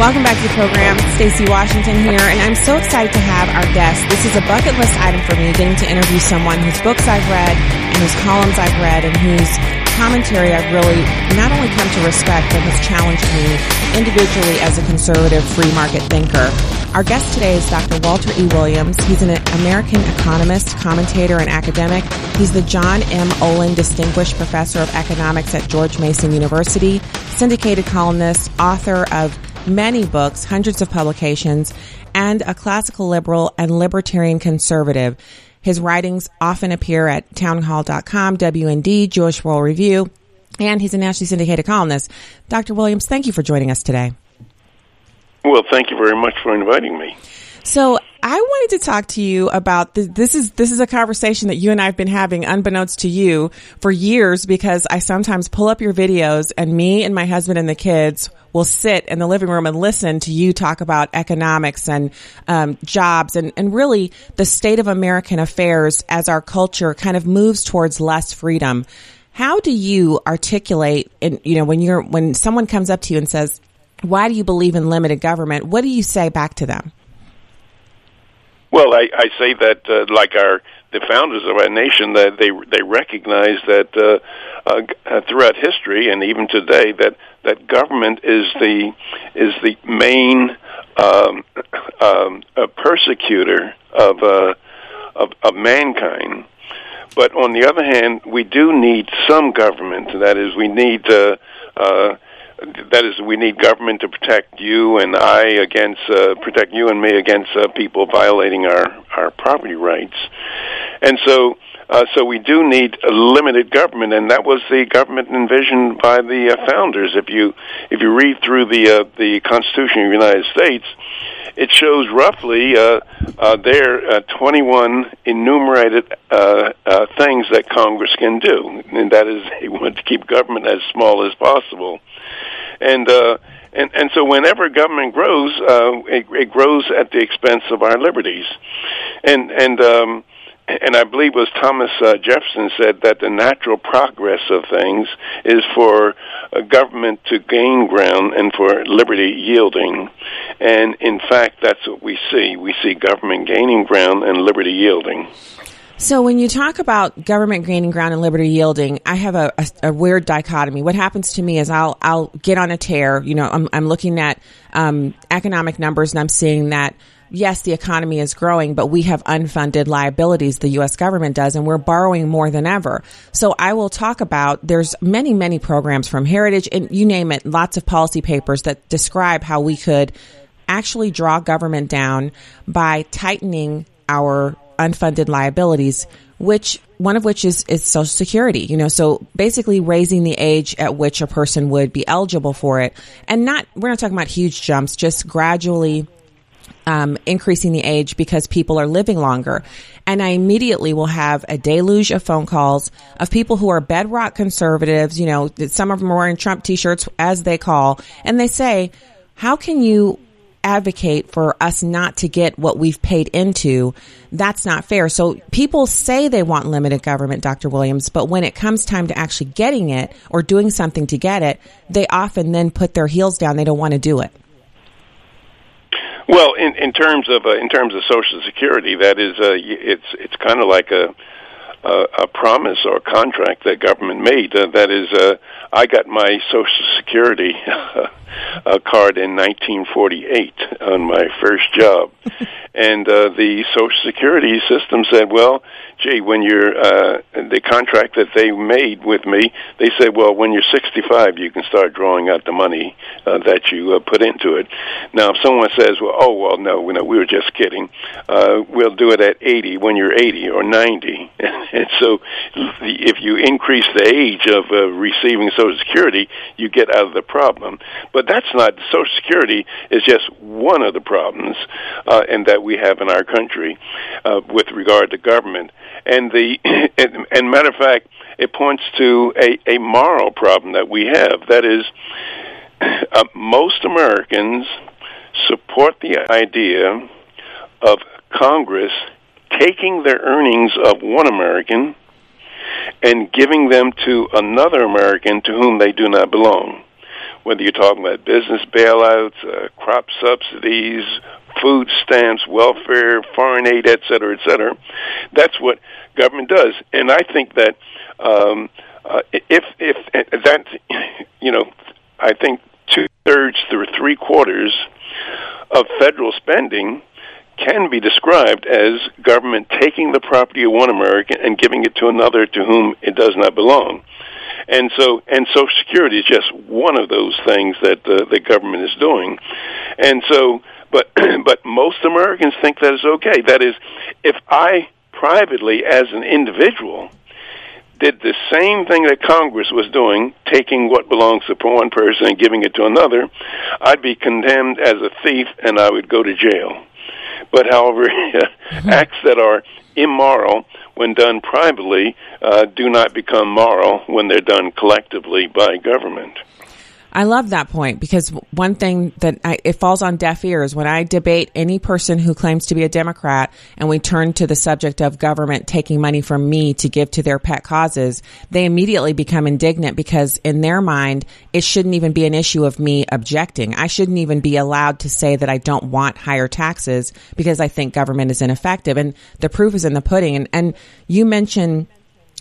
Welcome back to the program. Stacy Washington here, and I'm so excited to have our guest. This is a bucket list item for me, getting to interview someone whose books I've read and whose columns I've read and whose commentary I've really not only come to respect, but has challenged me individually as a conservative free market thinker. Our guest today is Dr. Walter E. Williams. He's an American economist, commentator, and academic. He's the John M. Olin Distinguished Professor of Economics at George Mason University, syndicated columnist, author of many books, hundreds of publications, and a classical liberal and libertarian conservative. His writings often appear at townhall.com, WND, Jewish World Review, and he's a nationally syndicated columnist. Dr. Williams, thank you for joining us today. Well, thank you very much for inviting me. So I wanted to talk to you about the, this is this is a conversation that you and I've been having unbeknownst to you for years because I sometimes pull up your videos and me and my husband and the kids will sit in the living room and listen to you talk about economics and um, jobs and, and really the state of American affairs as our culture kind of moves towards less freedom. How do you articulate, and you know, when you're when someone comes up to you and says, "Why do you believe in limited government?" What do you say back to them? Well, I, I say that uh, like our the founders of our nation that they they recognize that uh, uh, throughout history and even today that that government is the is the main um, um, persecutor of, uh, of of mankind. But on the other hand, we do need some government. That is, we need uh, uh, that is, we need government to protect you and I against uh, protect you and me against uh, people violating our our property rights, and so. Uh, so we do need a limited government, and that was the government envisioned by the uh, founders. If you if you read through the uh, the Constitution of the United States, it shows roughly uh, uh, there uh, 21 enumerated uh, uh, things that Congress can do, and that is they want to keep government as small as possible and uh, and and so whenever government grows, uh, it, it grows at the expense of our liberties, and and. Um, and I believe it was Thomas uh, Jefferson said that the natural progress of things is for a government to gain ground and for liberty yielding. And in fact, that's what we see. We see government gaining ground and liberty yielding. So when you talk about government gaining ground and liberty yielding, I have a, a, a, weird dichotomy. What happens to me is I'll I'll get on a tear. You know, I'm I'm looking at um, economic numbers and I'm seeing that yes, the economy is growing, but we have unfunded liabilities. The U.S. government does, and we're borrowing more than ever. So I will talk about there's many many programs from Heritage and you name it, lots of policy papers that describe how we could actually draw government down by tightening our unfunded liabilities, which one of which is, is Social Security. You know, so basically raising the age at which a person would be eligible for it, and not we're not talking about huge jumps, just gradually um, increasing the age because people are living longer. And I immediately will have a deluge of phone calls of people who are bedrock conservatives. You know, some of them are wearing Trump t-shirts as they call, and they say, "How can you advocate for us not to get what we've paid into, that's not fair. So people say they want limited government, Dr. Williams, but when it comes time to actually getting it or doing something to get it, they often then put their heels down. They don't want to do it. Well, in in terms of uh, in terms of Social Security, that is, uh, it's it's kind of like a, a a promise or a contract that government made. Uh, that is, uh, I got my Social Security uh, card in 1948 on my first job, and uh, the Social Security system said, "Well, gee, when you're uh, the contract that they made with me, they said, well, when you're 65, you can start drawing out the money uh, that you uh, put into it. Now, if someone says, well, oh, well, no, we, know, we were just kidding. Uh, we'll do it at 80 when you're 80 or 90. and so, if you increase the age of uh, receiving Social Security, you get out of the problem. But that's not Social Security is just one of the problems, uh, and that we have in our country uh, with regard to government. And the and, and matter of fact, it points to a, a moral problem that we have. That is, uh, most Americans support the idea of Congress taking their earnings of one American and giving them to another American to whom they do not belong. Whether you're talking about business bailouts, uh, crop subsidies, food stamps, welfare, foreign aid, et cetera, et cetera, that's what government does. And I think that um, uh, if if that you know, I think two thirds to three quarters of federal spending can be described as government taking the property of one American and giving it to another to whom it does not belong. And so, and Social Security is just one of those things that uh, the government is doing. And so, but but most Americans think that is okay. That is, if I privately, as an individual, did the same thing that Congress was doing, taking what belongs to one person and giving it to another, I'd be condemned as a thief and I would go to jail. But however, acts that are immoral when done privately uh, do not become moral when they're done collectively by government. I love that point because one thing that I, it falls on deaf ears when I debate any person who claims to be a Democrat and we turn to the subject of government taking money from me to give to their pet causes, they immediately become indignant because in their mind, it shouldn't even be an issue of me objecting. I shouldn't even be allowed to say that I don't want higher taxes because I think government is ineffective. And the proof is in the pudding. And, and you mentioned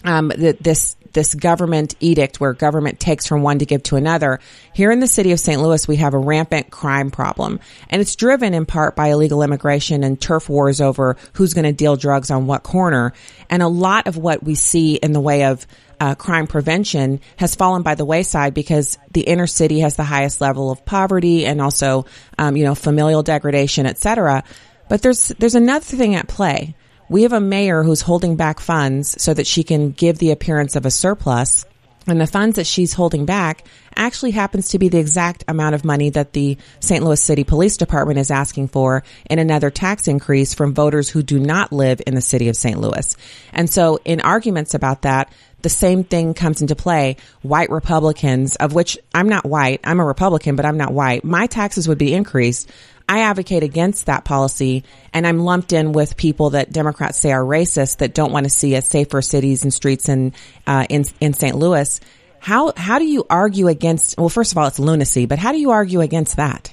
um, this this government edict where government takes from one to give to another. Here in the city of St. Louis, we have a rampant crime problem, and it's driven in part by illegal immigration and turf wars over who's going to deal drugs on what corner. And a lot of what we see in the way of uh, crime prevention has fallen by the wayside because the inner city has the highest level of poverty and also, um, you know, familial degradation, et cetera. But there's there's another thing at play we have a mayor who's holding back funds so that she can give the appearance of a surplus. And the funds that she's holding back actually happens to be the exact amount of money that the St. Louis City Police Department is asking for in another tax increase from voters who do not live in the city of St. Louis. And so in arguments about that, the same thing comes into play. White Republicans, of which I'm not white, I'm a Republican, but I'm not white. My taxes would be increased. I advocate against that policy and I'm lumped in with people that Democrats say are racist that don't want to see a safer cities and streets in, uh, in, in St. Louis. How, how do you argue against, well, first of all, it's lunacy, but how do you argue against that?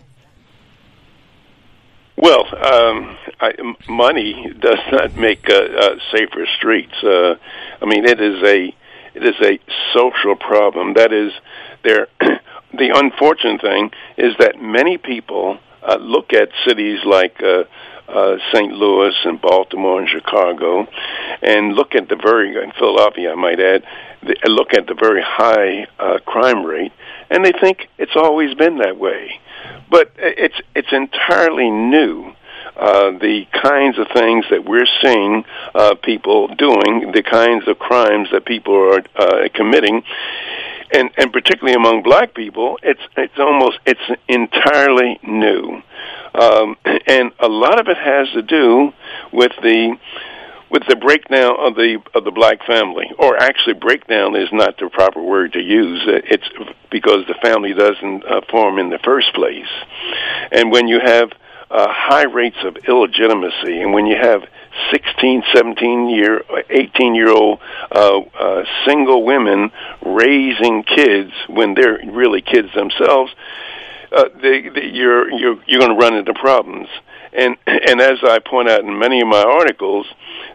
Well, um, I, money does not make uh, uh, safer streets. Uh, I mean, it is a it is a social problem. That is, there. the unfortunate thing is that many people look at cities like uh, uh, St. Louis and Baltimore and Chicago, and look at the very and Philadelphia, I might add, the, look at the very high uh, crime rate, and they think it's always been that way. But it's it's entirely new. Uh, the kinds of things that we're seeing uh, people doing, the kinds of crimes that people are uh, committing, and and particularly among black people, it's it's almost it's entirely new, um, and a lot of it has to do with the with the breakdown of the of the black family, or actually breakdown is not the proper word to use. It's because the family doesn't uh, form in the first place, and when you have uh, high rates of illegitimacy, and when you have 16, 17 year, 18 year old uh, uh, single women raising kids when they're really kids themselves, uh, they, they, you're you're you're going to run into problems. And and as I point out in many of my articles,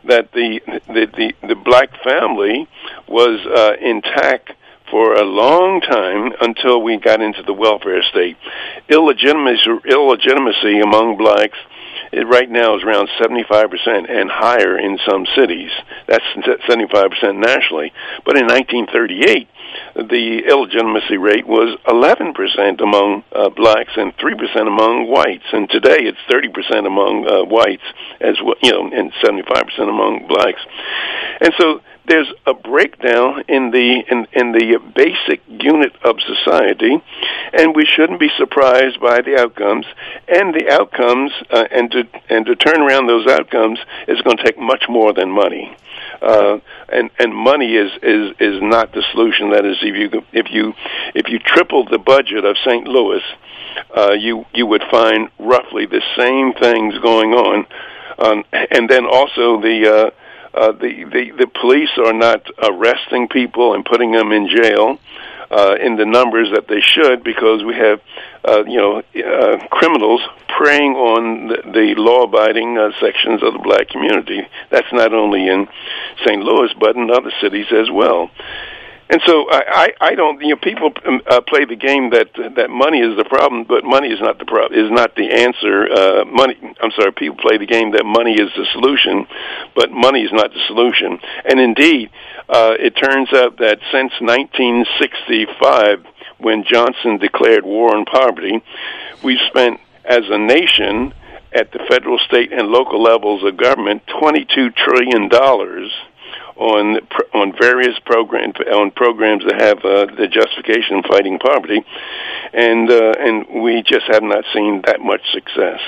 that the the the, the black family was uh, intact for a long time until we got into the welfare state. Illegitimacy, illegitimacy among blacks it right now is around 75% and higher in some cities. That's 75% nationally. But in 1938, the illegitimacy rate was 11% among uh, blacks and 3% among whites. And today it's 30% among uh, whites as well, you know, and 75% among blacks. And so there's a breakdown in the in, in the basic unit of society, and we shouldn't be surprised by the outcomes. And the outcomes, uh, and to and to turn around those outcomes is going to take much more than money. Uh, and and money is is is not the solution. That is, if you if you if you tripled the budget of St. Louis, uh, you you would find roughly the same things going on, um, and then also the. Uh, the, the the police are not arresting people and putting them in jail uh, in the numbers that they should because we have uh, you know uh, criminals preying on the, the law-abiding uh, sections of the black community. That's not only in St. Louis but in other cities as well. And so I, I, I don't. You know, people um, uh, play the game that that money is the problem, but money is not the problem. Is not the answer. Uh, money. I'm sorry. People play the game that money is the solution, but money is not the solution. And indeed, uh, it turns out that since 1965, when Johnson declared war on poverty, we've spent as a nation at the federal, state, and local levels of government 22 trillion dollars on on various programs on programs that have uh, the justification of fighting poverty, and uh, and we just have not seen that much success.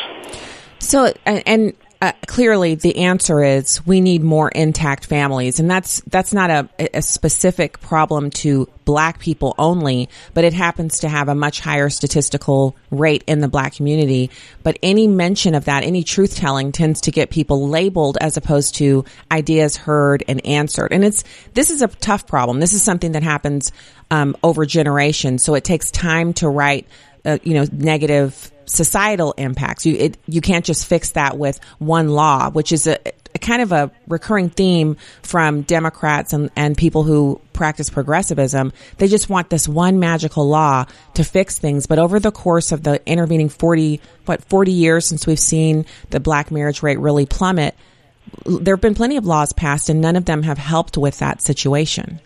So and uh, clearly the answer is we need more intact families. And that's that's not a, a, specific problem to black people only but it happens to have a much higher statistical rate in the black community. But any mention of that any truth telling tends to get people labeled as opposed to ideas heard and answered. And it's this is a tough problem. This is something that happens um, over generations. So it takes time to write uh, you know negative societal impacts. You it, you can't just fix that with one law, which is a, a, kind of a recurring theme from Democrats and, and people who practice progressivism. They just want this one magical law to fix things. But over the course of the intervening forty what forty years since we've seen the black marriage rate really plummet, there have been plenty of laws passed, and none of them have helped with that situation.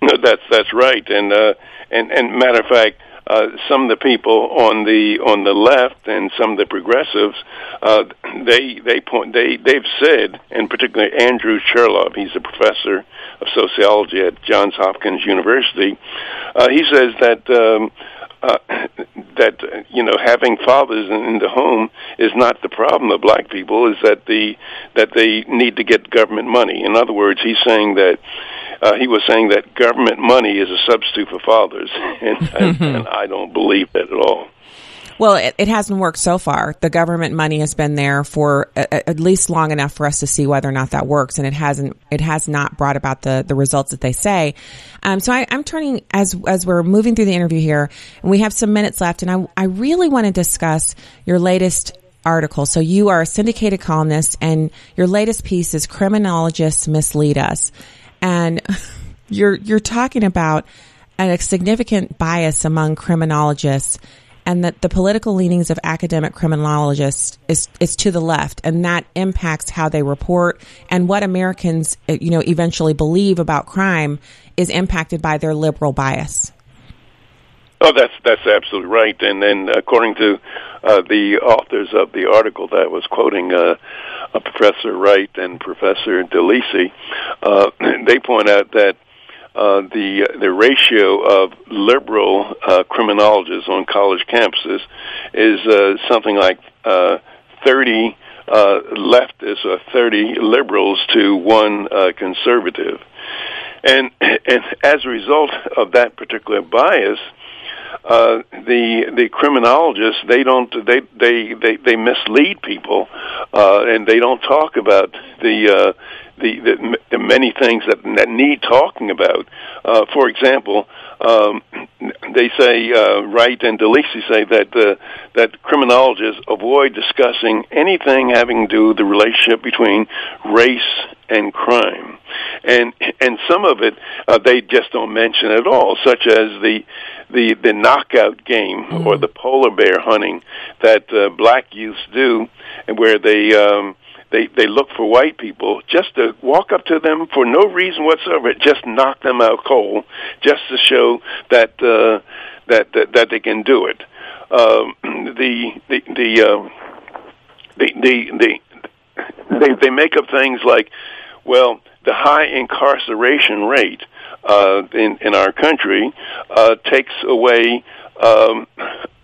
No, that's that's right, and uh, and and matter of fact uh, some of the people on the on the left and some of the progressives, uh, they they point they they've said, and particularly Andrew Chertoff, he's a professor of sociology at Johns Hopkins University. Uh, he says that. Um, uh, that you know having fathers in the home is not the problem of black people is that the that they need to get government money in other words he's saying that uh, he was saying that government money is a substitute for fathers, and, and, and I don't believe that at all. Well, it, it, hasn't worked so far. The government money has been there for a, at least long enough for us to see whether or not that works, and it hasn't. It has not brought about the the results that they say. Um, so I, am turning as as we're moving through the interview here, and we have some minutes left, and I I really want to discuss your latest article. So you are a syndicated columnist, and your latest piece is "Criminologists Mislead Us." And you're you're talking about a significant bias among criminologists and that the political leanings of academic criminologists is is to the left and that impacts how they report and what Americans you know eventually believe about crime is impacted by their liberal bias. Oh, that's that's absolutely right. And then, according to uh, the authors of the article that was quoting uh, uh, Professor Wright and Professor DeLisi, uh, they point out that uh, the the ratio of liberal uh, criminologists on college campuses is uh, something like uh, 30 uh, leftists or 30 liberals to one uh, conservative. And, and as a result of that particular bias, uh, the the criminologists they don't they they they, they mislead people uh, and they don't talk about the uh, the, the the many things that that need talking about. Uh, for example, um, they say uh, Wright and DeLisi say that uh, that criminologists avoid discussing anything having to do with the relationship between race and crime, and and some of it uh, they just don't mention at all, such as the the the knockout game mm. or the polar bear hunting that uh, black youths do, and where they um, they they look for white people just to walk up to them for no reason whatsoever, just knock them out cold, just to show that uh, that, that that they can do it. Um, the the the, uh, the the the they they make up things like, well, the high incarceration rate uh, in in our country uh, takes away. Um,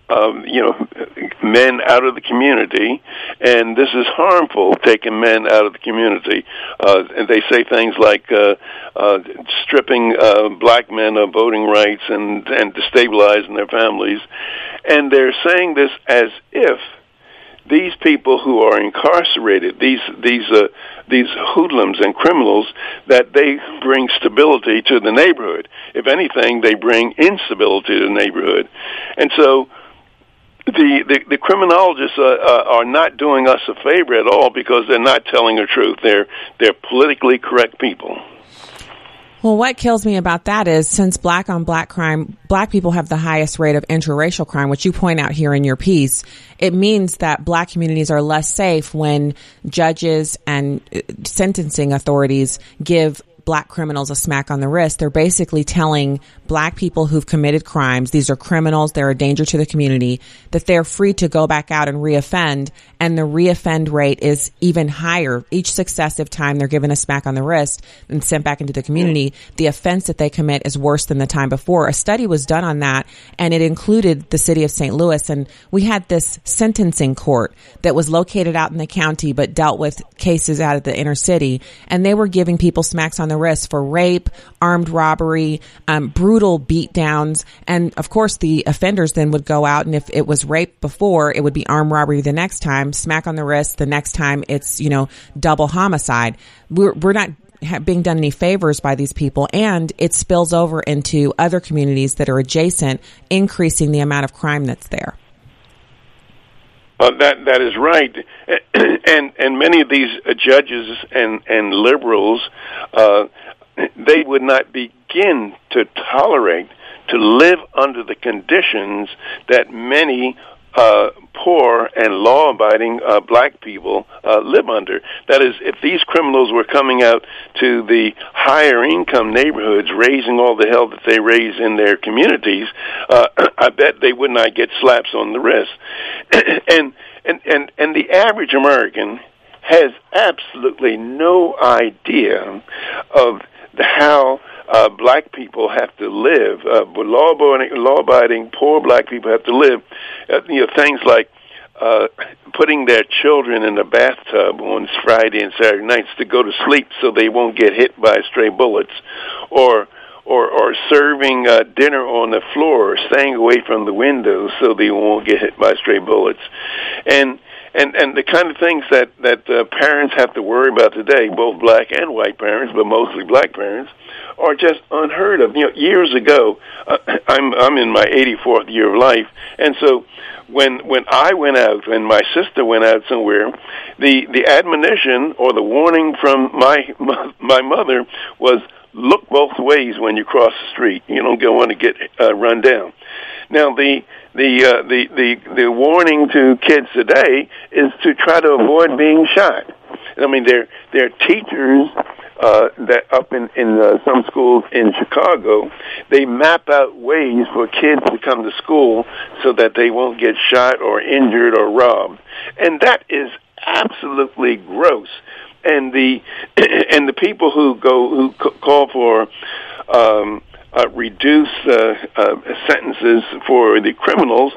um, you know, men out of the community, and this is harmful, taking men out of the community. Uh, and they say things like uh, uh, stripping uh, black men of voting rights and and destabilizing their families, and they're saying this as if these people who are incarcerated, these these uh, these hoodlums and criminals, that they bring stability to the neighborhood. If anything, they bring instability to the neighborhood, and so. The, the, the criminologists uh, uh, are not doing us a favor at all because they're not telling the truth. They're they're politically correct people. Well, what kills me about that is since black on black crime, black people have the highest rate of interracial crime, which you point out here in your piece. It means that black communities are less safe when judges and uh, sentencing authorities give black criminals a smack on the wrist. They're basically telling black people who've committed crimes, these are criminals, they're a danger to the community, that they're free to go back out and reoffend. And the reoffend rate is even higher. Each successive time they're given a smack on the wrist and sent back into the community, the offense that they commit is worse than the time before. A study was done on that and it included the city of St. Louis. And we had this sentencing court that was located out in the county but dealt with cases out of the inner city. And they were giving people smacks on the wrist for rape, armed robbery, um, brutal beatdowns, and of course the offenders then would go out and if it was rape before, it would be armed robbery the next time, smack on the wrist the next time it's you know double homicide. We're we're not being done any favors by these people and it spills over into other communities that are adjacent increasing the amount of crime that's there uh, that that is right, and and many of these uh, judges and and liberals, uh, they would not begin to tolerate to live under the conditions that many uh, poor and law-abiding uh, black people uh, live under. That is, if these criminals were coming out to the higher income neighborhoods, raising all the hell that they raise in their communities, uh, I bet they would not get slaps on the wrist. and and and and the average American has absolutely no idea of the, how uh, black people have to live. Uh, law-abiding, law-abiding, poor black people have to live. Uh, you know, things like uh, putting their children in the bathtub on Friday and Saturday nights to go to sleep so they won't get hit by stray bullets, or or or serving uh, dinner on the floor, staying away from the windows so they won't get hit by stray bullets, and and and the kind of things that that uh, parents have to worry about today, both black and white parents, but mostly black parents, are just unheard of. You know, years ago, uh, I'm I'm in my 84th year of life, and so when when I went out and my sister went out somewhere, the the admonition or the warning from my my mother was look both ways when you cross the street. You don't want to get uh, run down. Now the the uh, the the the warning to kids today is to try to avoid being shot. I mean, there there are teachers uh, that up in in uh, some schools in Chicago, they map out ways for kids to come to school so that they won't get shot or injured or robbed, and that is absolutely gross. And the and the people who go who call for um, uh, reduce uh, uh, sentences for the criminals,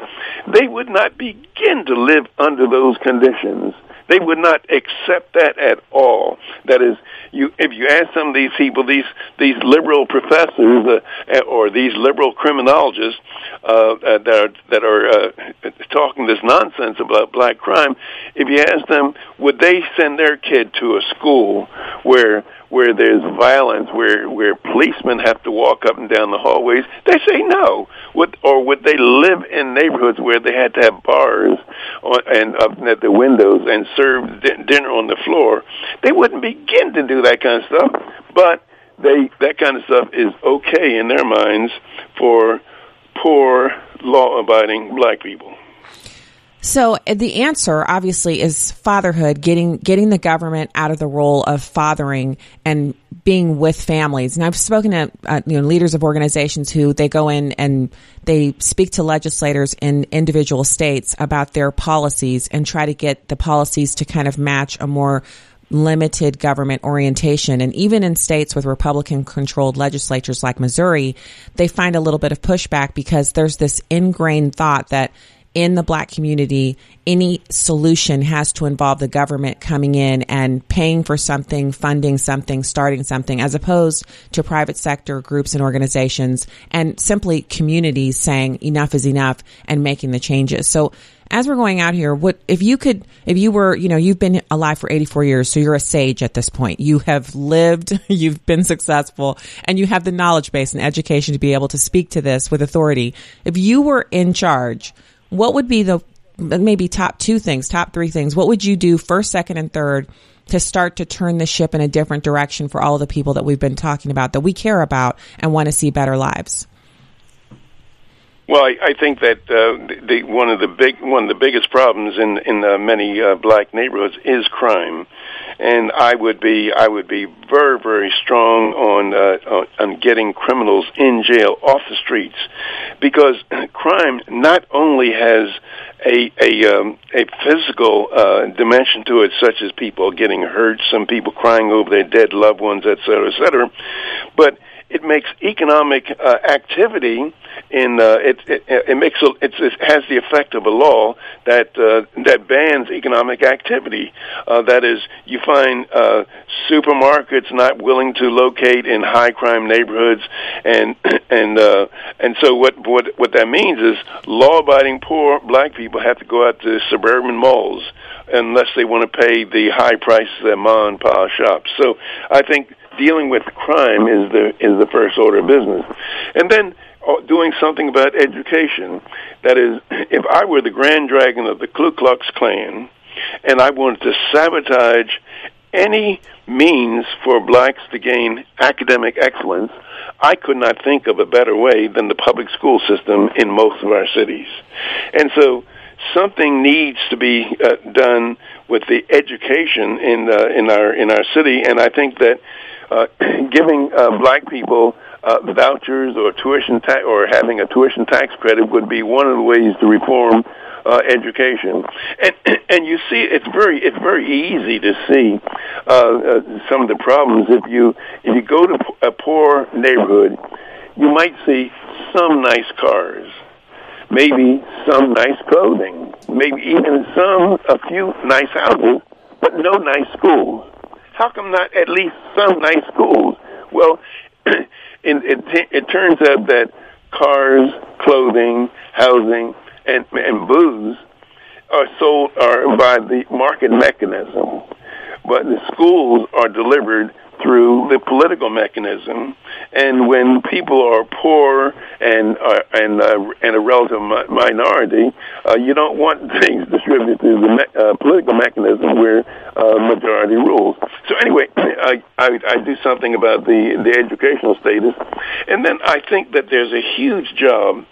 they would not begin to live under those conditions. They would not accept that at all. That is, you if you ask some of these people, these these liberal professors uh, or these liberal criminologists uh, uh, that are that are uh, talking this nonsense about black crime, if you ask them, would they send their kid to a school where where there's violence, where where policemen have to walk up and down the hallways, they say no. Would or would they live in neighborhoods where they had to have bars on, and up at the windows and serve di- dinner on the floor? They wouldn't begin to do that kind of stuff, but they that kind of stuff is okay in their minds for poor law-abiding black people. So uh, the answer obviously is fatherhood, getting getting the government out of the role of fathering and being with families. And I've spoken to uh, you know leaders of organizations who they go in and they speak to legislators in individual states about their policies and try to get the policies to kind of match a more limited government orientation. And even in states with Republican controlled legislatures like Missouri, they find a little bit of pushback because there's this ingrained thought that in the black community, any solution has to involve the government coming in and paying for something, funding something, starting something, as opposed to private sector groups and organizations and simply communities saying enough is enough and making the changes. So as we're going out here, what if you could, if you were, you know, you've been alive for 84 years, so you're a sage at this point. You have lived, you've been successful, and you have the knowledge base and education to be able to speak to this with authority. If you were in charge, what would be the maybe top two things, top three things? What would you do first, second, and third to start to turn the ship in a different direction for all the people that we've been talking about that we care about and want to see better lives? Well, I, I think that uh, the, one of the big one of the biggest problems in in uh, many uh, black neighborhoods is crime, and I would be I would be very very strong on uh, on, on getting criminals in jail off the streets, because crime not only has a a um, a physical uh, dimension to it, such as people getting hurt, some people crying over their dead loved ones, et cetera, et cetera, but it makes economic uh, activity in uh, it, it it makes a, it has the effect of a law that uh, that bans economic activity. Uh, that is, you find uh, supermarkets not willing to locate in high crime neighborhoods, and and uh, and so what what what that means is law abiding poor black people have to go out to suburban malls unless they want to pay the high prices at mom and pop shops. So I think dealing with crime is the is the first order of business, and then uh, doing something about education. That is, if I were the Grand Dragon of the Ku Klux Klan, and I wanted to sabotage any means for blacks to gain academic excellence, I could not think of a better way than the public school system in most of our cities. And so something needs to be uh, done with the education in uh, in our in our city and I think that uh, giving uh, black people uh, vouchers or tuition ta- or having a tuition tax credit would be one of the ways to reform uh, education. And and you see, it's very it's very easy to see uh, uh, some of the problems if you if you go to a poor neighborhood, you might see some nice cars, maybe some nice clothing, maybe even some a few nice houses, but no nice schools. How come not at least some nice schools? Well, it, it, it turns out that cars, clothing, housing, and, and booze are sold are by the market mechanism, but the schools are delivered through the political mechanism. And when people are poor and uh, and uh, and a relative mi- minority, uh, you don't want things distributed through the me- uh, political mechanism where uh, majority rules. So anyway, I, I I do something about the the educational status, and then I think that there's a huge job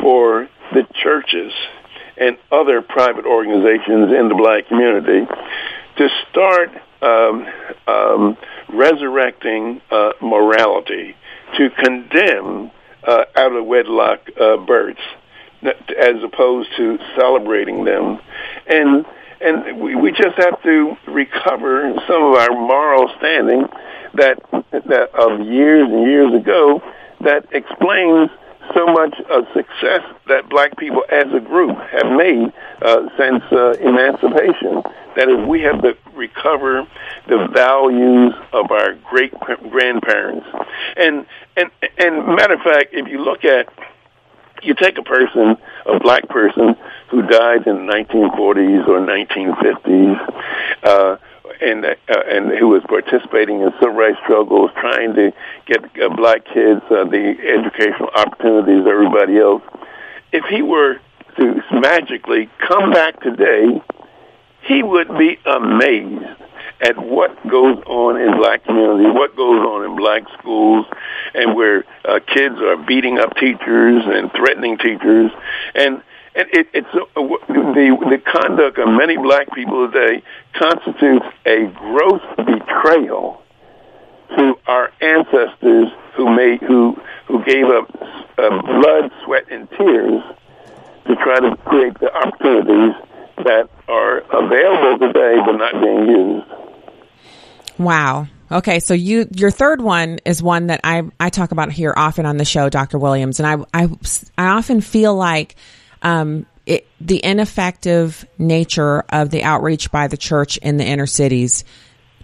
for the churches and other private organizations in the black community to start um, um, resurrecting uh, morality, to condemn uh, out of wedlock uh, births, as opposed to celebrating them, and and we, we just have to recover some of our moral standing that that of years and years ago that explains so much of success that black people as a group have made uh, since uh, emancipation. That is, we have to recover the values of our great grandparents. And, and, and matter of fact, if you look at you take a person, a black person who died in the 1940s or 1950s, uh, and uh, and who was participating in civil rights struggles, trying to get uh, black kids uh, the educational opportunities everybody else. If he were to magically come back today, he would be amazed at what goes on in black community, what goes on in black schools, and where uh, kids are beating up teachers and threatening teachers, and and it, it's uh, the the conduct of many black people today constitutes a gross betrayal to our ancestors who made who who gave up uh, blood, sweat, and tears to try to create the opportunities that are available today but not being used. Wow. Okay, so you your third one is one that I I talk about here often on the show, Dr. Williams, and I I I often feel like um, it, the ineffective nature of the outreach by the church in the inner cities.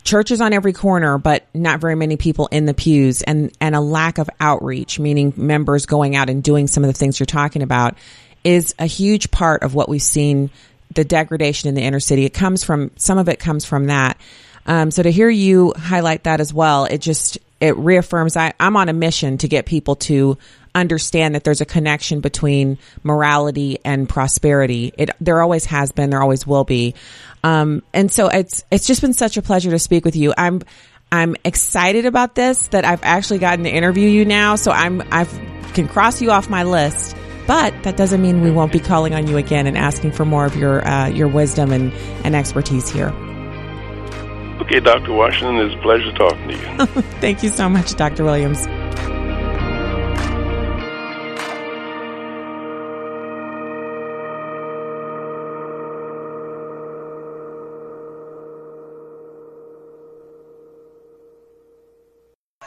Churches on every corner, but not very many people in the pews, and and a lack of outreach, meaning members going out and doing some of the things you're talking about, is a huge part of what we've seen the degradation in the inner city. It comes from some of it comes from that. Um, so to hear you highlight that as well, it just it reaffirms I, I'm on a mission to get people to understand that there's a connection between morality and prosperity. It there always has been, there always will be. Um, and so it's it's just been such a pleasure to speak with you. I'm I'm excited about this that I've actually gotten to interview you now. So I'm I can cross you off my list. But that doesn't mean we won't be calling on you again and asking for more of your uh, your wisdom and, and expertise here. Okay, Dr. Washington, it's a pleasure talking to you. Thank you so much, Dr. Williams.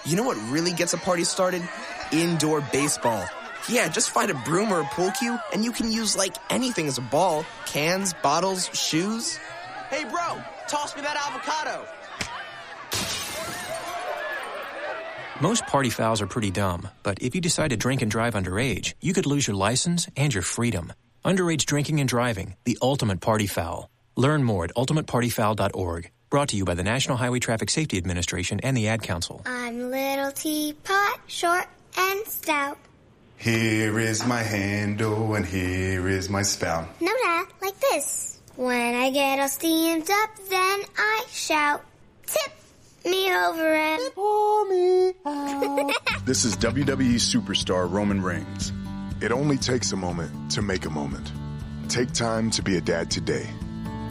You know what really gets a party started? Indoor baseball. Yeah, just find a broom or a pool cue, and you can use like anything as a ball cans, bottles, shoes. Hey, bro, toss me that avocado. Most party fouls are pretty dumb, but if you decide to drink and drive underage, you could lose your license and your freedom. Underage drinking and driving, the ultimate party foul. Learn more at ultimatepartyfoul.org. Brought to you by the National Highway Traffic Safety Administration and the Ad Council. I'm little teapot, short and stout. Here is my handle and here is my spout. No, Dad, like this. When I get all steamed up, then I shout, tip me over and pour me out. This is WWE superstar Roman Reigns. It only takes a moment to make a moment. Take time to be a dad today.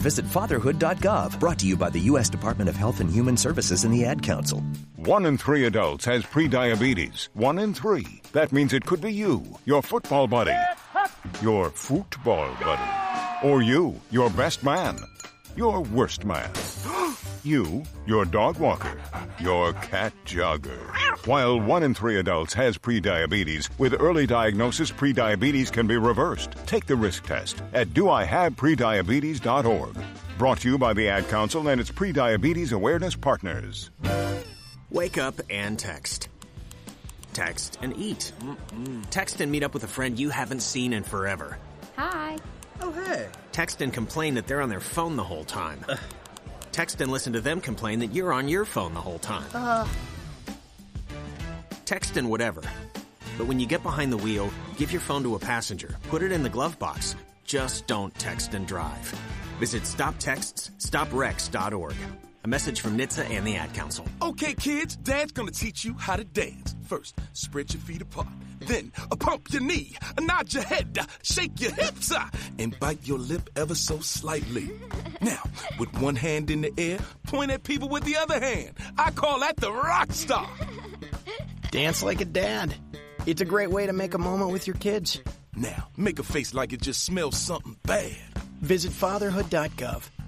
Visit fatherhood.gov, brought to you by the U.S. Department of Health and Human Services and the Ad Council. One in three adults has prediabetes. One in three. That means it could be you, your football buddy, your football buddy, or you, your best man, your worst man, you, your dog walker, your cat jogger. While one in three adults has prediabetes, with early diagnosis, prediabetes can be reversed. Take the risk test at doihaveprediabetes.org. Brought to you by the Ad Council and its prediabetes awareness partners. Wake up and text. Text and eat. Text and meet up with a friend you haven't seen in forever. Hi. Oh, hey. Text and complain that they're on their phone the whole time. Text and listen to them complain that you're on your phone the whole time. Uh, Text and whatever. But when you get behind the wheel, give your phone to a passenger. Put it in the glove box. Just don't text and drive. Visit stoptextsstopwrecks.org. A message from NHTSA and the Ad Council. Okay, kids, Dad's gonna teach you how to dance. First, spread your feet apart. Then, uh, pump your knee, uh, nod your head, uh, shake your hips, uh, and bite your lip ever so slightly. Now, with one hand in the air, point at people with the other hand. I call that the rock star. Dance like a dad. It's a great way to make a moment with your kids. Now, make a face like it just smells something bad. Visit fatherhood.gov.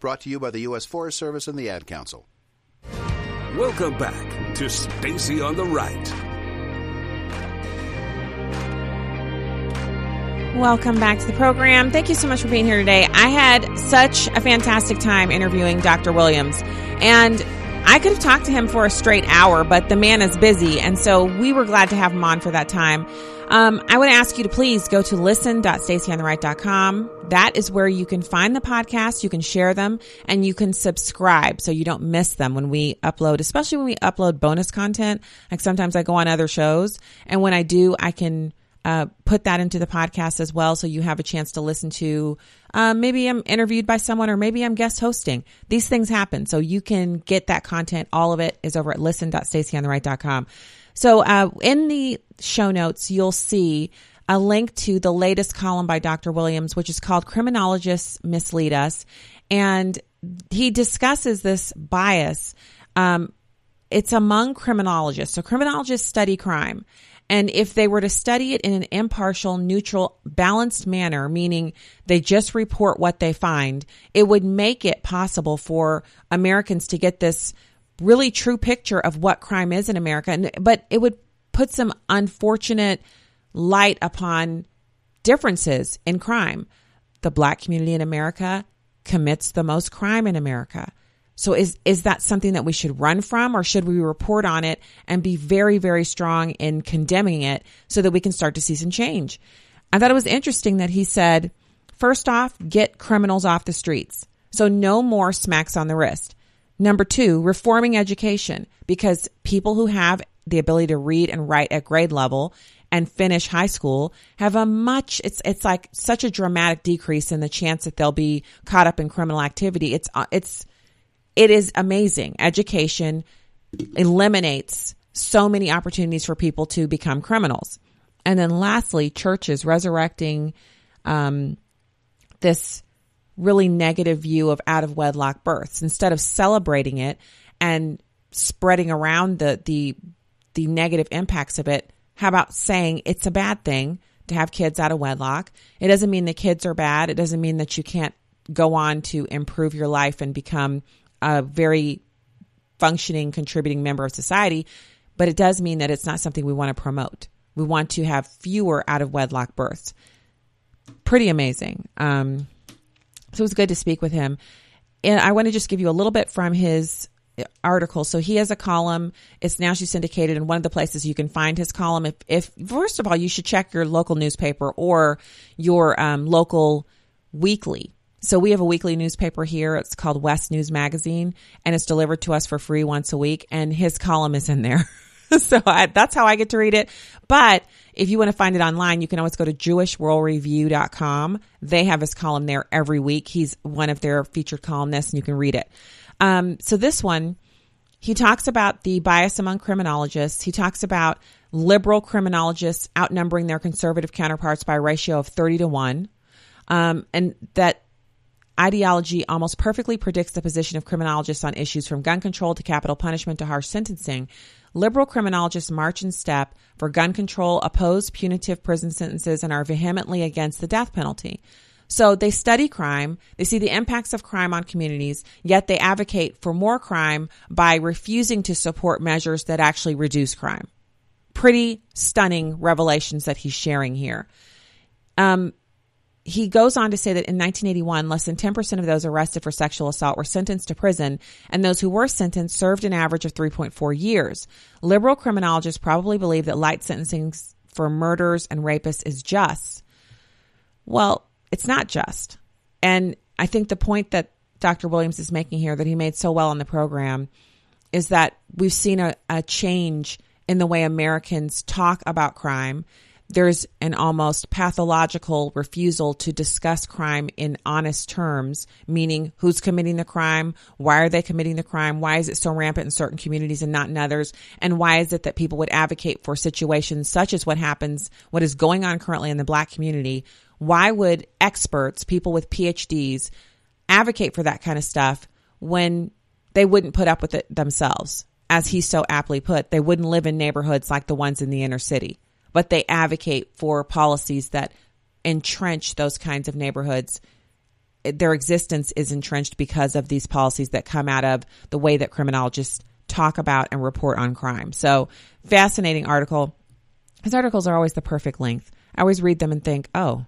Brought to you by the U.S. Forest Service and the Ad Council. Welcome back to Stacy on the Right. Welcome back to the program. Thank you so much for being here today. I had such a fantastic time interviewing Dr. Williams, and I could have talked to him for a straight hour, but the man is busy, and so we were glad to have him on for that time. Um, I would ask you to please go to listen.stacyontheright.com. That is where you can find the podcast, you can share them, and you can subscribe so you don't miss them when we upload, especially when we upload bonus content. Like sometimes I go on other shows, and when I do, I can uh, put that into the podcast as well, so you have a chance to listen to. Um, maybe I'm interviewed by someone, or maybe I'm guest hosting. These things happen, so you can get that content. All of it is over at listen.stacyontheright.com. So uh, in the show notes, you'll see a link to the latest column by Dr. Williams, which is called "Criminologists Mislead Us," and he discusses this bias. Um, it's among criminologists. So criminologists study crime. And if they were to study it in an impartial, neutral, balanced manner, meaning they just report what they find, it would make it possible for Americans to get this really true picture of what crime is in America. And, but it would put some unfortunate light upon differences in crime. The black community in America commits the most crime in America. So is is that something that we should run from or should we report on it and be very very strong in condemning it so that we can start to see some change? I thought it was interesting that he said, first off, get criminals off the streets. So no more smacks on the wrist. Number 2, reforming education because people who have the ability to read and write at grade level and finish high school have a much it's it's like such a dramatic decrease in the chance that they'll be caught up in criminal activity. It's it's it is amazing. Education eliminates so many opportunities for people to become criminals. And then lastly, churches resurrecting um, this really negative view of out of wedlock births instead of celebrating it and spreading around the the the negative impacts of it. How about saying it's a bad thing to have kids out of wedlock? It doesn't mean the kids are bad. It doesn't mean that you can't go on to improve your life and become a very functioning, contributing member of society, but it does mean that it's not something we want to promote. We want to have fewer out of wedlock births. Pretty amazing. Um, so it was good to speak with him. And I want to just give you a little bit from his article. So he has a column. It's nationally syndicated, and one of the places you can find his column. If, if first of all, you should check your local newspaper or your um, local weekly so we have a weekly newspaper here. It's called West News Magazine and it's delivered to us for free once a week. And his column is in there. so I, that's how I get to read it. But if you want to find it online, you can always go to jewishworldreview.com. They have his column there every week. He's one of their featured columnists and you can read it. Um, so this one, he talks about the bias among criminologists. He talks about liberal criminologists outnumbering their conservative counterparts by a ratio of 30 to 1. Um, and that Ideology almost perfectly predicts the position of criminologists on issues from gun control to capital punishment to harsh sentencing. Liberal criminologists march in step for gun control, oppose punitive prison sentences, and are vehemently against the death penalty. So they study crime, they see the impacts of crime on communities, yet they advocate for more crime by refusing to support measures that actually reduce crime. Pretty stunning revelations that he's sharing here. Um, he goes on to say that in 1981, less than 10% of those arrested for sexual assault were sentenced to prison, and those who were sentenced served an average of 3.4 years. Liberal criminologists probably believe that light sentencing for murderers and rapists is just. Well, it's not just. And I think the point that Dr. Williams is making here that he made so well on the program is that we've seen a, a change in the way Americans talk about crime there's an almost pathological refusal to discuss crime in honest terms, meaning who's committing the crime, why are they committing the crime, why is it so rampant in certain communities and not in others, and why is it that people would advocate for situations such as what happens, what is going on currently in the black community? Why would experts, people with PhDs, advocate for that kind of stuff when they wouldn't put up with it themselves? As he so aptly put, they wouldn't live in neighborhoods like the ones in the inner city but they advocate for policies that entrench those kinds of neighborhoods. Their existence is entrenched because of these policies that come out of the way that criminologists talk about and report on crime. So, fascinating article. His articles are always the perfect length. I always read them and think, oh,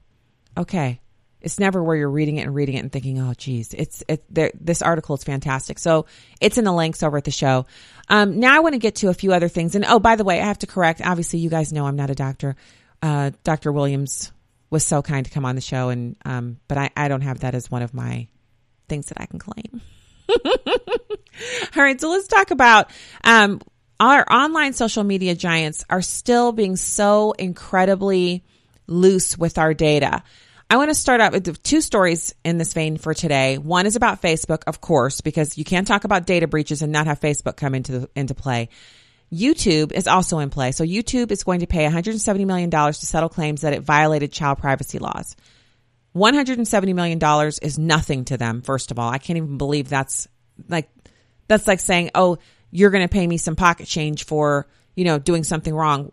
okay. It's never where you're reading it and reading it and thinking, oh, geez, it's it. This article is fantastic. So it's in the links over at the show. Um, now I want to get to a few other things. And oh, by the way, I have to correct. Obviously, you guys know I'm not a doctor. Uh, Dr. Williams was so kind to come on the show, and um, but I, I don't have that as one of my things that I can claim. All right, so let's talk about. Um, our online social media giants are still being so incredibly loose with our data. I want to start out with two stories in this vein for today. One is about Facebook, of course, because you can't talk about data breaches and not have Facebook come into into play. YouTube is also in play. So YouTube is going to pay $170 million to settle claims that it violated child privacy laws. $170 million is nothing to them, first of all. I can't even believe that's like, that's like saying, oh, you're going to pay me some pocket change for, you know, doing something wrong.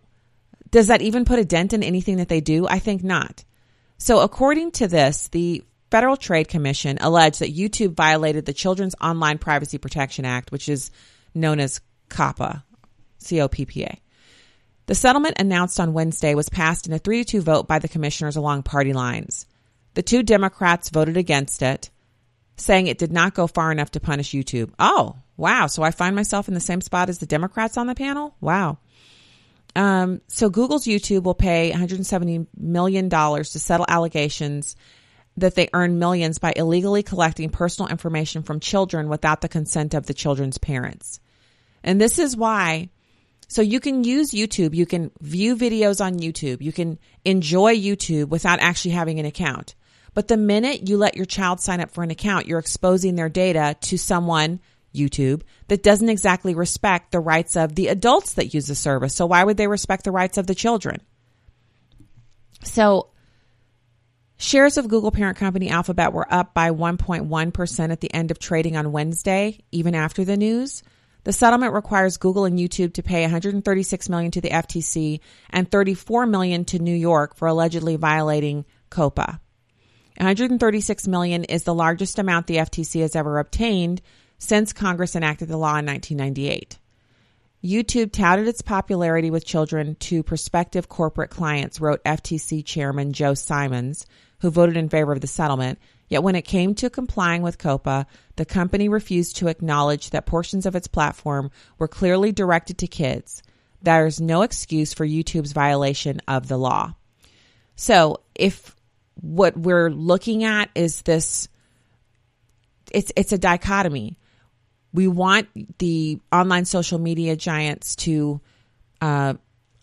Does that even put a dent in anything that they do? I think not. So according to this, the Federal Trade Commission alleged that YouTube violated the Children's Online Privacy Protection Act, which is known as COPPA, C-O-P-P-A. The settlement announced on Wednesday was passed in a 3 to 2 vote by the commissioners along party lines. The two Democrats voted against it, saying it did not go far enough to punish YouTube. Oh, wow. So I find myself in the same spot as the Democrats on the panel? Wow. Um, so Google's YouTube will pay $170 million to settle allegations that they earn millions by illegally collecting personal information from children without the consent of the children's parents. And this is why so you can use YouTube, you can view videos on YouTube, you can enjoy YouTube without actually having an account. But the minute you let your child sign up for an account, you're exposing their data to someone, YouTube, that doesn't exactly respect the rights of the adults that use the service. So why would they respect the rights of the children? So shares of Google parent company Alphabet were up by 1.1% at the end of trading on Wednesday, even after the news. The settlement requires Google and YouTube to pay 136 million to the FTC and 34 million to New York for allegedly violating COPPA. 136 million is the largest amount the FTC has ever obtained since Congress enacted the law in 1998. YouTube touted its popularity with children to prospective corporate clients, wrote FTC Chairman Joe Simons, who voted in favor of the settlement. Yet when it came to complying with COPPA, the company refused to acknowledge that portions of its platform were clearly directed to kids. There is no excuse for YouTube's violation of the law. So if what we're looking at is this, it's, it's a dichotomy. We want the online social media giants to, uh,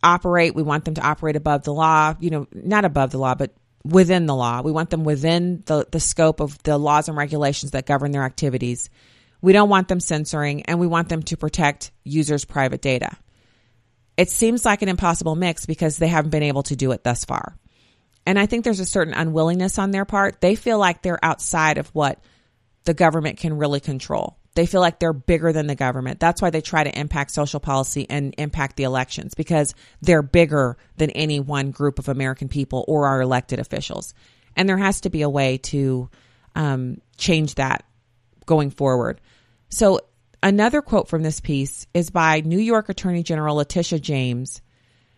operate. We want them to operate above the law, you know, not above the law, but within the law. We want them within the, the scope of the laws and regulations that govern their activities. We don't want them censoring and we want them to protect users' private data. It seems like an impossible mix because they haven't been able to do it thus far. And I think there's a certain unwillingness on their part. They feel like they're outside of what the government can really control. They feel like they're bigger than the government. That's why they try to impact social policy and impact the elections because they're bigger than any one group of American people or our elected officials. And there has to be a way to um, change that going forward. So, another quote from this piece is by New York Attorney General Letitia James.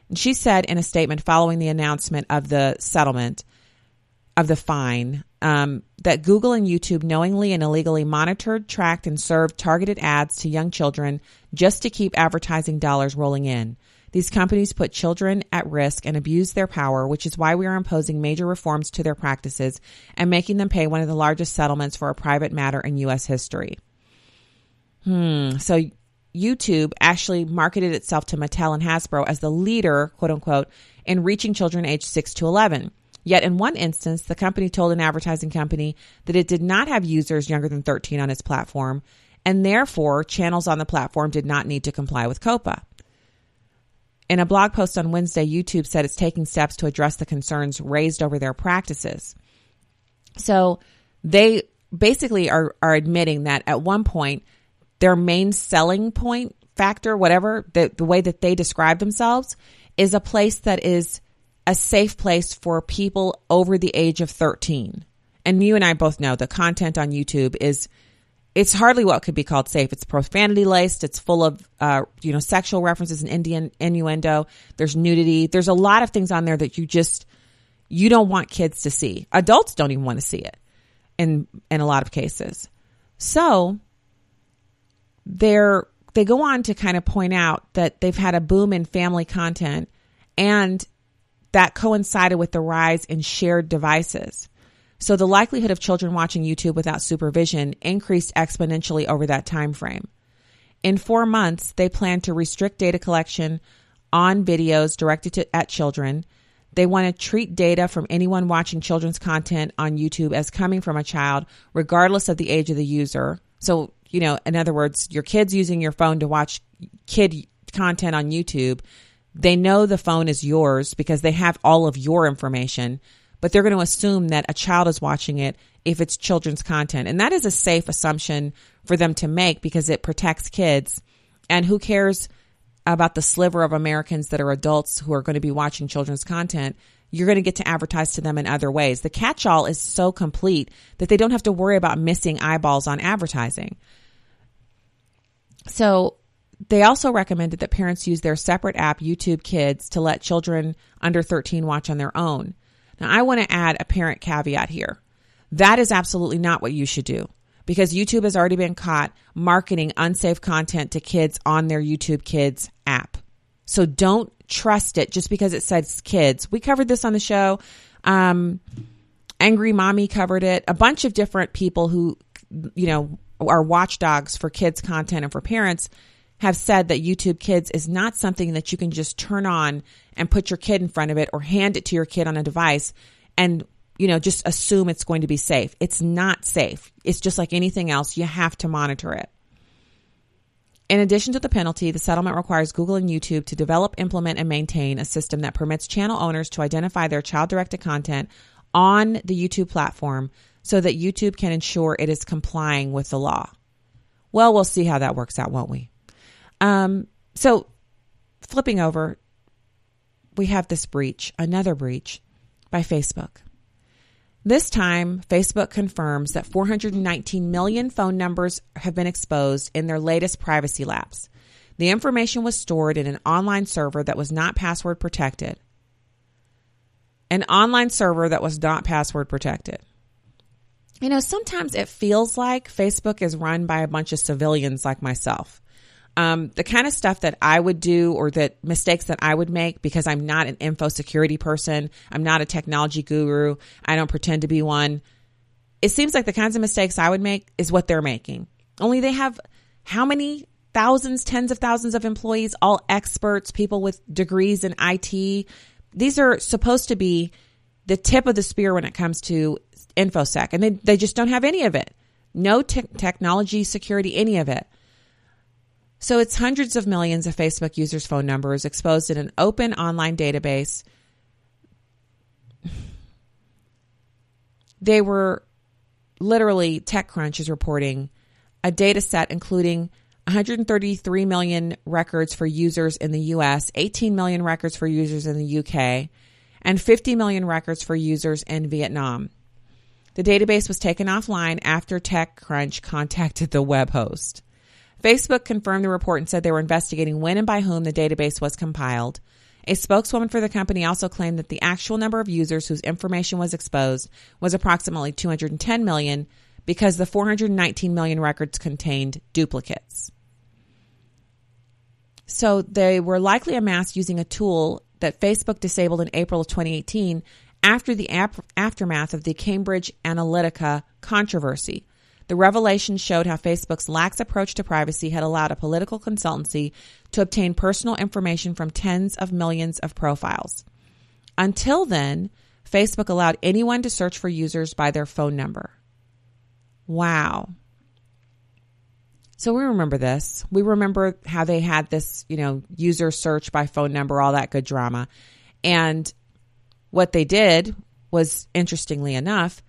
And she said in a statement following the announcement of the settlement of the fine um, that Google and YouTube knowingly and illegally monitored, tracked, and served targeted ads to young children just to keep advertising dollars rolling in. These companies put children at risk and abuse their power, which is why we are imposing major reforms to their practices and making them pay one of the largest settlements for a private matter in U.S. history. Hmm. So YouTube actually marketed itself to Mattel and Hasbro as the leader, quote unquote, in reaching children aged 6 to 11. Yet in one instance, the company told an advertising company that it did not have users younger than 13 on its platform, and therefore channels on the platform did not need to comply with COPPA. In a blog post on Wednesday, YouTube said it's taking steps to address the concerns raised over their practices. So they basically are, are admitting that at one point, their main selling point factor, whatever, the, the way that they describe themselves, is a place that is a safe place for people over the age of 13. And you and I both know the content on YouTube is it's hardly what could be called safe. It's profanity laced. It's full of, uh, you know, sexual references and Indian innuendo. There's nudity. There's a lot of things on there that you just, you don't want kids to see. Adults don't even want to see it in, in a lot of cases. So they're, they go on to kind of point out that they've had a boom in family content and that coincided with the rise in shared devices. So the likelihood of children watching YouTube without supervision increased exponentially over that time frame. In four months, they plan to restrict data collection on videos directed to, at children. They want to treat data from anyone watching children's content on YouTube as coming from a child, regardless of the age of the user. So, you know, in other words, your kid's using your phone to watch kid content on YouTube. They know the phone is yours because they have all of your information, but they're going to assume that a child is watching it if it's children's content. And that is a safe assumption for them to make because it protects kids. And who cares about the sliver of Americans that are adults who are going to be watching children's content? You're going to get to advertise to them in other ways. The catch all is so complete that they don't have to worry about missing eyeballs on advertising. So they also recommended that parents use their separate app, YouTube Kids, to let children under 13 watch on their own. Now, I want to add a parent caveat here. That is absolutely not what you should do because YouTube has already been caught marketing unsafe content to kids on their YouTube Kids app. So don't trust it just because it says kids. We covered this on the show. Um, Angry Mommy covered it. A bunch of different people who, you know, are watchdogs for kids content and for parents have said that YouTube Kids is not something that you can just turn on and put your kid in front of it or hand it to your kid on a device and you know just assume it's going to be safe. It's not safe. It's just like anything else. You have to monitor it. In addition to the penalty, the settlement requires Google and YouTube to develop, implement, and maintain a system that permits channel owners to identify their child directed content on the YouTube platform so that YouTube can ensure it is complying with the law. Well, we'll see how that works out, won't we? Um, so flipping over, we have this breach, another breach by Facebook. This time, Facebook confirms that 419 million phone numbers have been exposed in their latest privacy lapse. The information was stored in an online server that was not password protected. An online server that was not password protected. You know, sometimes it feels like Facebook is run by a bunch of civilians like myself. Um, the kind of stuff that I would do or that mistakes that I would make because I'm not an info security person, I'm not a technology guru, I don't pretend to be one. It seems like the kinds of mistakes I would make is what they're making. Only they have how many thousands, tens of thousands of employees, all experts, people with degrees in IT. These are supposed to be the tip of the spear when it comes to infosec and they, they just don't have any of it. No te- technology security, any of it. So it's hundreds of millions of Facebook users' phone numbers exposed in an open online database. They were literally TechCrunch is reporting a data set including 133 million records for users in the US, 18 million records for users in the UK, and 50 million records for users in Vietnam. The database was taken offline after TechCrunch contacted the web host. Facebook confirmed the report and said they were investigating when and by whom the database was compiled. A spokeswoman for the company also claimed that the actual number of users whose information was exposed was approximately 210 million because the 419 million records contained duplicates. So they were likely amassed using a tool that Facebook disabled in April of 2018 after the ap- aftermath of the Cambridge Analytica controversy. The revelation showed how Facebook's lax approach to privacy had allowed a political consultancy to obtain personal information from tens of millions of profiles. Until then, Facebook allowed anyone to search for users by their phone number. Wow. So we remember this. We remember how they had this, you know, user search by phone number, all that good drama. And what they did was, interestingly enough,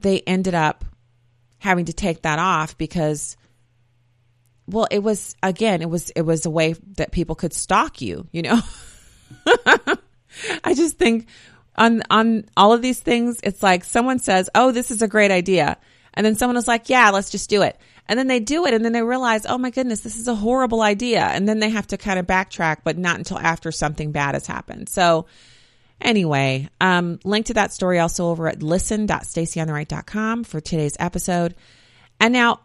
they ended up having to take that off because well it was again it was it was a way that people could stalk you you know? I just think on on all of these things it's like someone says oh this is a great idea. And then someone is like yeah let's just do it. And then they do it and then they realize oh my goodness this is a horrible idea. And then they have to kind of backtrack but not until after something bad has happened. So Anyway, um, link to that story also over at listen.stacyontheright.com for today's episode. And now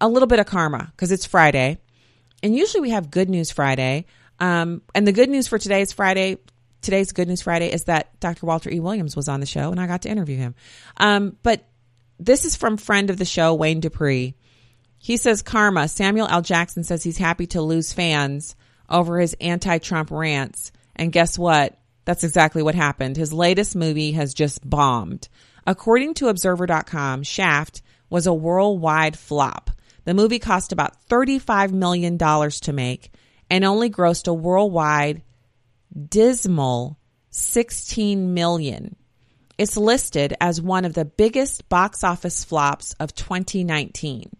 a little bit of karma because it's Friday. And usually we have Good News Friday. Um, and the good news for today's Friday, today's Good News Friday is that Dr. Walter E. Williams was on the show and I got to interview him. Um, but this is from friend of the show, Wayne Dupree. He says karma. Samuel L. Jackson says he's happy to lose fans over his anti-Trump rants. And guess what? That's exactly what happened. His latest movie has just bombed. According to Observer.com, Shaft was a worldwide flop. The movie cost about $35 million to make and only grossed a worldwide dismal 16 million. It's listed as one of the biggest box office flops of 2019.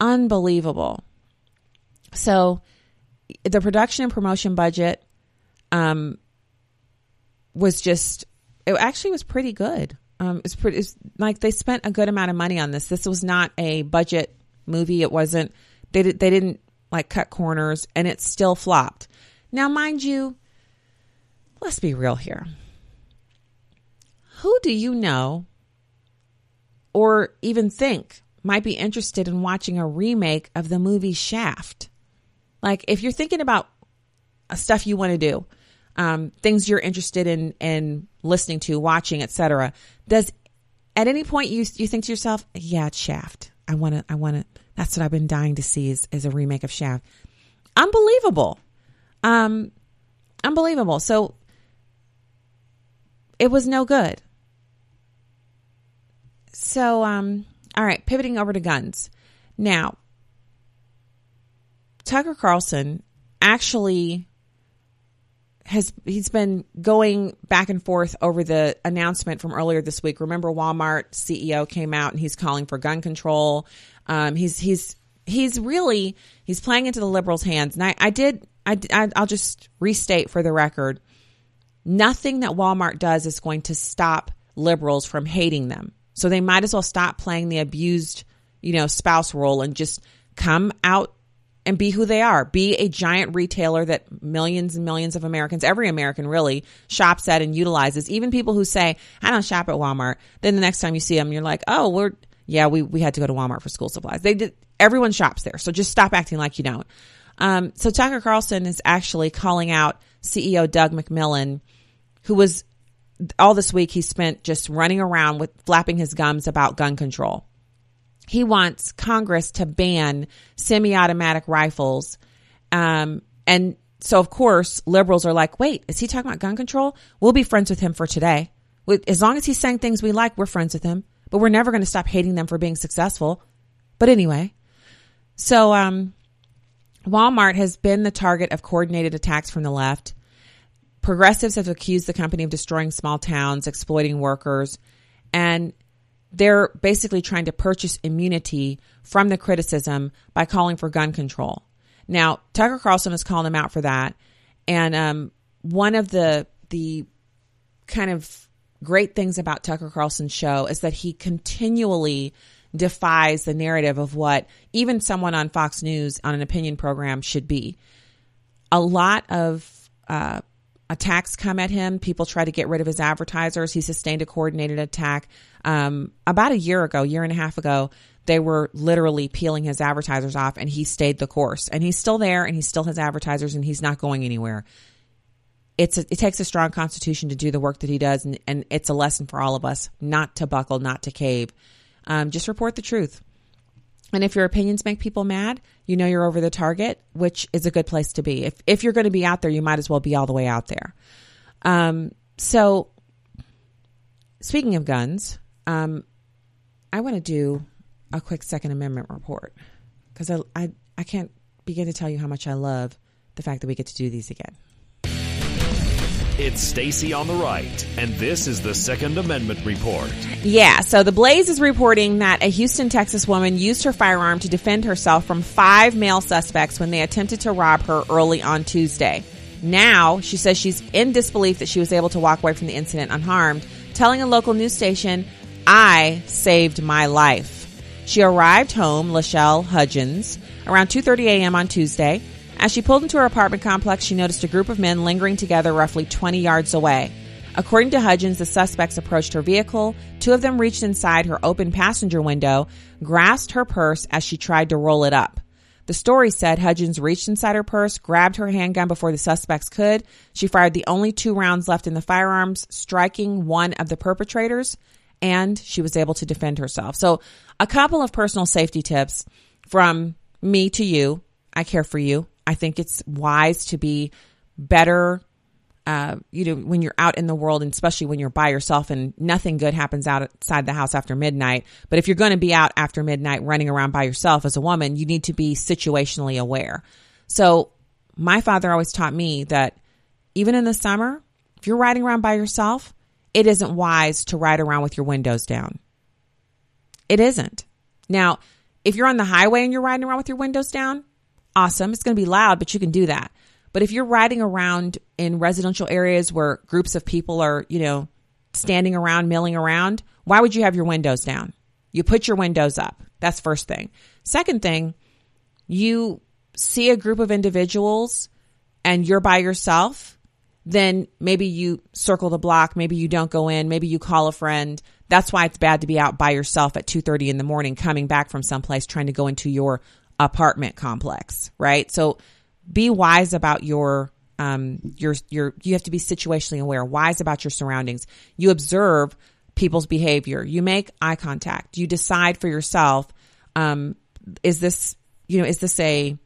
Unbelievable. So, the production and promotion budget um, was just, it actually was pretty good. Um, it's pretty, it's like they spent a good amount of money on this. This was not a budget movie. It wasn't, they, they didn't like cut corners and it still flopped. Now, mind you, let's be real here. Who do you know or even think might be interested in watching a remake of the movie Shaft? Like, if you're thinking about stuff you want to do, um, things you're interested in in listening to, watching, etc. Does at any point you you think to yourself, "Yeah, it's Shaft. I want to. I want to. That's what I've been dying to see is, is a remake of Shaft." Unbelievable, um, unbelievable. So it was no good. So, um, all right, pivoting over to guns. Now, Tucker Carlson actually has he's been going back and forth over the announcement from earlier this week. Remember, Walmart CEO came out and he's calling for gun control. Um, he's he's he's really he's playing into the liberals' hands. And I, I did I, I I'll just restate for the record: nothing that Walmart does is going to stop liberals from hating them. So they might as well stop playing the abused, you know, spouse role and just come out and be who they are. Be a giant retailer that millions and millions of Americans, every American really, shops at and utilizes. Even people who say, I don't shop at Walmart. Then the next time you see them, you're like, oh, we're, yeah, we, we had to go to Walmart for school supplies. They did, everyone shops there. So just stop acting like you don't. Um, so Tucker Carlson is actually calling out CEO Doug McMillon, who was all this week he spent just running around with flapping his gums about gun control he wants Congress to ban semi-automatic rifles. Um, and so, of course, liberals are like, wait, is he talking about gun control? We'll be friends with him for today. As long as he's saying things we like, we're friends with him. But we're never going to stop hating them for being successful. But anyway, so um, Walmart has been the target of coordinated attacks from the left. Progressives have accused the company of destroying small towns, exploiting workers, and they're basically trying to purchase immunity from the criticism by calling for gun control. Now, Tucker Carlson is calling him out for that. And um, one of the the kind of great things about Tucker Carlson's show is that he continually defies the narrative of what even someone on Fox News on an opinion program should be. A lot of uh, attacks come at him. People try to get rid of his advertisers. He sustained a coordinated attack um, about a year ago, year and a half ago. They were literally peeling his advertisers off, and he stayed the course. And he's still there, and he still has advertisers, and he's not going anywhere. It's a, it takes a strong constitution to do the work that he does, and, and it's a lesson for all of us not to buckle, not to cave. Um, just report the truth. And if your opinions make people mad, you know you're over the target, which is a good place to be. If if you're going to be out there, you might as well be all the way out there. Um, so, speaking of guns, um, I want to do a quick Second Amendment report because I, I I can't begin to tell you how much I love the fact that we get to do these again. It's Stacy on the right, and this is the Second Amendment Report. Yeah, so the Blaze is reporting that a Houston, Texas woman used her firearm to defend herself from five male suspects when they attempted to rob her early on Tuesday. Now, she says she's in disbelief that she was able to walk away from the incident unharmed, telling a local news station, I saved my life. She arrived home, Lachelle Hudgens, around 2.30 a.m. on Tuesday. As she pulled into her apartment complex, she noticed a group of men lingering together roughly 20 yards away. According to Hudgens, the suspects approached her vehicle. Two of them reached inside her open passenger window, grasped her purse as she tried to roll it up. The story said Hudgens reached inside her purse, grabbed her handgun before the suspects could. She fired the only two rounds left in the firearms, striking one of the perpetrators and she was able to defend herself. So, a couple of personal safety tips from me to you. I care for you. I think it's wise to be better uh, you know, when you're out in the world, and especially when you're by yourself and nothing good happens outside the house after midnight. But if you're going to be out after midnight running around by yourself as a woman, you need to be situationally aware. So my father always taught me that even in the summer, if you're riding around by yourself, it isn't wise to ride around with your windows down. It isn't. Now, if you're on the highway and you're riding around with your windows down, awesome. It's going to be loud, but you can do that. But if you're riding around in residential areas where groups of people are, you know, standing around, milling around, why would you have your windows down? You put your windows up. That's first thing. Second thing, you see a group of individuals and you're by yourself, then maybe you circle the block, maybe you don't go in, maybe you call a friend. That's why it's bad to be out by yourself at 2:30 in the morning coming back from someplace trying to go into your apartment complex, right? So be wise about your um your your you have to be situationally aware wise about your surroundings. You observe people's behavior. You make eye contact. You decide for yourself um is this you know is this a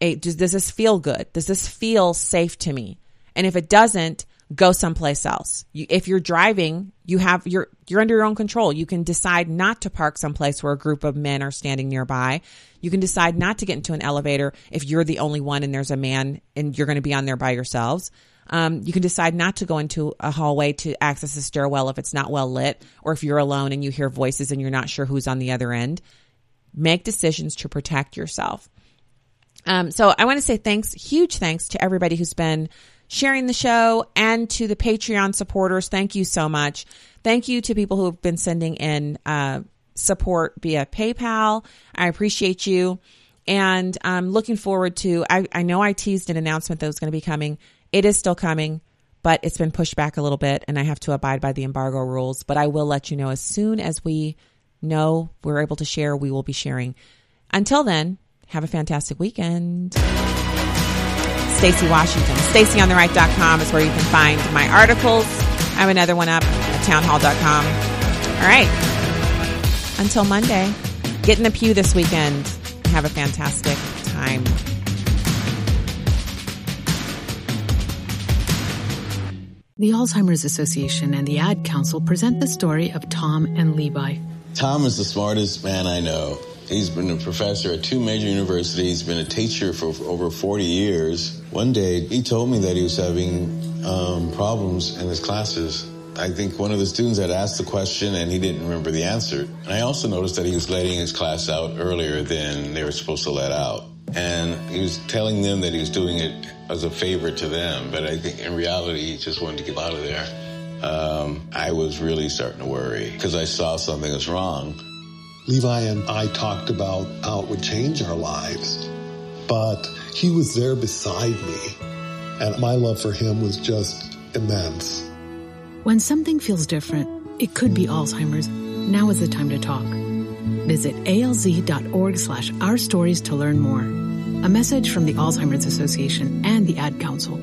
a does, does this feel good? Does this feel safe to me? And if it doesn't go someplace else. You, if you're driving, you have you're you're under your own control. You can decide not to park someplace where a group of men are standing nearby. You can decide not to get into an elevator if you're the only one and there's a man and you're going to be on there by yourselves. Um, you can decide not to go into a hallway to access a stairwell if it's not well lit, or if you're alone and you hear voices and you're not sure who's on the other end. Make decisions to protect yourself. Um, so I want to say thanks, huge thanks to everybody who's been sharing the show and to the Patreon supporters. Thank you so much. Thank you to people who have been sending in uh, support via PayPal. I appreciate you. And I'm looking forward to, I, I know I teased an announcement that was going to be coming. It is still coming, but it's been pushed back a little bit and I have to abide by the embargo rules. But I will let you know as soon as we know we're able to share, we will be sharing. Until then, have a fantastic weekend. Stacy Washington. StacyOnTheRight.com is where you can find my articles. I have another one up at townhall.com. All right. Until Monday, get in the pew this weekend. And have a fantastic time. The Alzheimer's Association and the Ad Council present the story of Tom and Levi. Tom is the smartest man I know. He's been a professor at two major universities, been a teacher for over 40 years. One day, he told me that he was having um, problems in his classes. I think one of the students had asked the question and he didn't remember the answer. And I also noticed that he was letting his class out earlier than they were supposed to let out. And he was telling them that he was doing it as a favor to them, but I think in reality, he just wanted to get out of there. Um, I was really starting to worry because I saw something was wrong. Levi and I talked about how it would change our lives, but he was there beside me, and my love for him was just immense. When something feels different, it could be Alzheimer's. Now is the time to talk. Visit alz.org slash our stories to learn more. A message from the Alzheimer's Association and the Ad Council.